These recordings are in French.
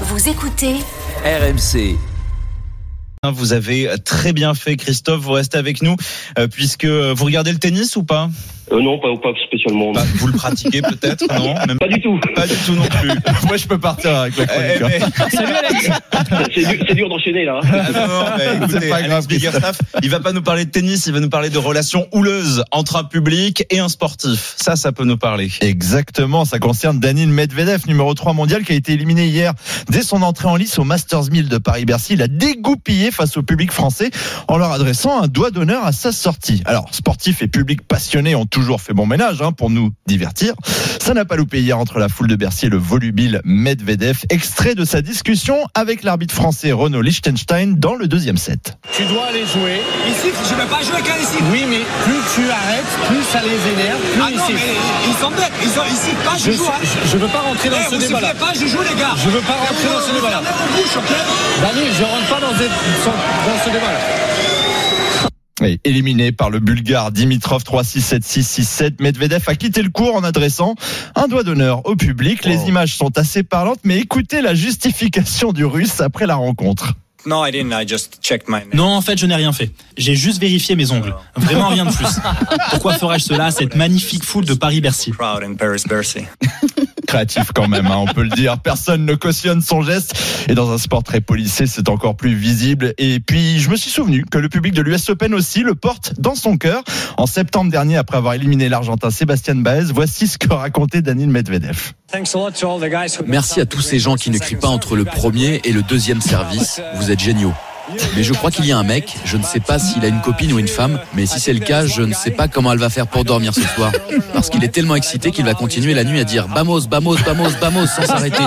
Vous écoutez RMC. Vous avez très bien fait, Christophe. Vous restez avec nous euh, puisque vous regardez le tennis ou pas? Euh, non, pas, pas spécialement. Bah, Vous le pratiquez peut-être, non? Même Pas du tout. pas du tout non plus. Moi, je peux partir avec la Eh, chronique. hein. mais- C'est dur, c'est dur d'enchaîner là. Ah non, non, mais écoutez, C'est pas Alex grave, Biggerstaff, il va pas nous parler de tennis, il va nous parler de relations houleuses entre un public et un sportif. Ça, ça peut nous parler. Exactement, ça concerne Danil Medvedev, numéro 3 mondial, qui a été éliminé hier dès son entrée en lice au Masters 1000 de Paris-Bercy. Il a dégoupillé face au public français en leur adressant un doigt d'honneur à sa sortie. Alors, sportifs et public passionnés ont toujours fait bon ménage hein, pour nous divertir. Ça n'a pas loupé hier entre la foule de Bercy et le volubile Medvedev. Extrait de sa discussion avec l'arbitre français Renaud Liechtenstein dans le deuxième set. Tu dois aller jouer. Ici, je ne vais pas jouer qu'à ici. Oui, mais plus tu arrêtes, plus ça les énerve, plus Ah non, ils mais ils sont bêtes. Ils sont ici. Pas, je, Je, joue. Hein. je, je veux pas rentrer dans Eh, ce vous débat-là. pas, je joue, les gars. Je veux pas rentrer dans ce débat-là. Fermez vos bouches, ok Dani, je rentre pas dans, ce- dans ce débat-là. Et éliminé par le Bulgare Dimitrov 3-6-7-6-6-7, Medvedev a quitté le cours en adressant un doigt d'honneur au public. Les images sont assez parlantes, mais écoutez la justification du Russe après la rencontre. No, I didn't. I just checked my. Non, en fait, je n'ai rien fait. J'ai juste vérifié mes ongles. Vraiment rien de plus. Pourquoi ferais-je cela à cette magnifique foule de Paris-Bercy Créatif quand même, hein, on peut le dire. Personne ne cautionne son geste. Et dans un sport très policé, c'est encore plus visible. Et puis, je me suis souvenu que le public de l'US Open aussi le porte dans son cœur. En septembre dernier, après avoir éliminé l'Argentin Sébastien Baez, voici ce que racontait Daniil Medvedev. Merci à tous ces gens qui ne crient pas entre le premier et le deuxième service. Vous êtes géniaux. Mais je crois qu'il y a un mec, je ne sais pas s'il a une copine ou une femme, mais si c'est le cas, je ne sais pas comment elle va faire pour dormir ce soir. Parce qu'il est tellement excité qu'il va continuer la nuit à dire Bamos, Bamos, Bamos, Bamos sans s'arrêter.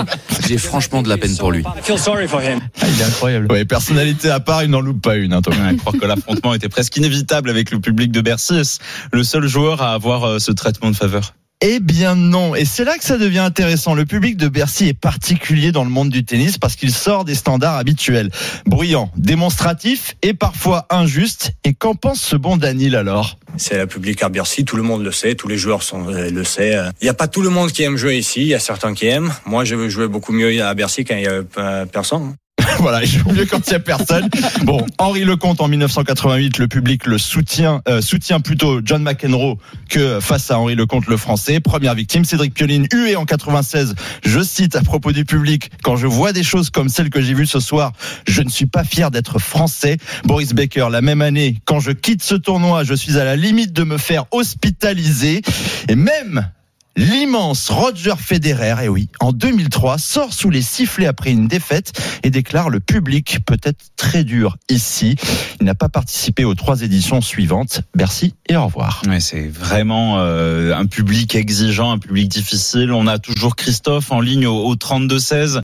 J'ai franchement de la peine pour lui. I feel sorry for him. Ah, il est incroyable. Ouais, personnalité à part, il n'en loupe pas une, hein, Thomas. Ouais, croire que l'affrontement était presque inévitable avec le public de Bercy. Est-ce Le seul joueur à avoir euh, ce traitement de faveur? Eh bien non, et c'est là que ça devient intéressant. Le public de Bercy est particulier dans le monde du tennis parce qu'il sort des standards habituels. Bruyant, démonstratif et parfois injuste. Et qu'en pense ce bon Danil alors? C'est le public à Bercy. Tout le monde le sait. Tous les joueurs euh, le sait. Il n'y a pas tout le monde qui aime jouer ici. Il y a certains qui aiment. Moi, je veux jouer beaucoup mieux à Bercy quand il y a personne. Voilà, il joue mieux quand il n'y a personne. Bon, Henri Lecomte en 1988, le public le soutient, euh, soutient plutôt John McEnroe que face à Henri Lecomte le français. Première victime, Cédric Pioline, hué en 96. Je cite à propos du public, quand je vois des choses comme celles que j'ai vues ce soir, je ne suis pas fier d'être français. Boris Becker, la même année, quand je quitte ce tournoi, je suis à la limite de me faire hospitaliser. Et même L'immense Roger Federer, et oui, en 2003, sort sous les sifflets après une défaite et déclare le public peut être très dur ici. Il n'a pas participé aux trois éditions suivantes. Merci et au revoir. Ouais, c'est vraiment euh, un public exigeant, un public difficile. On a toujours Christophe en ligne au, au 32-16.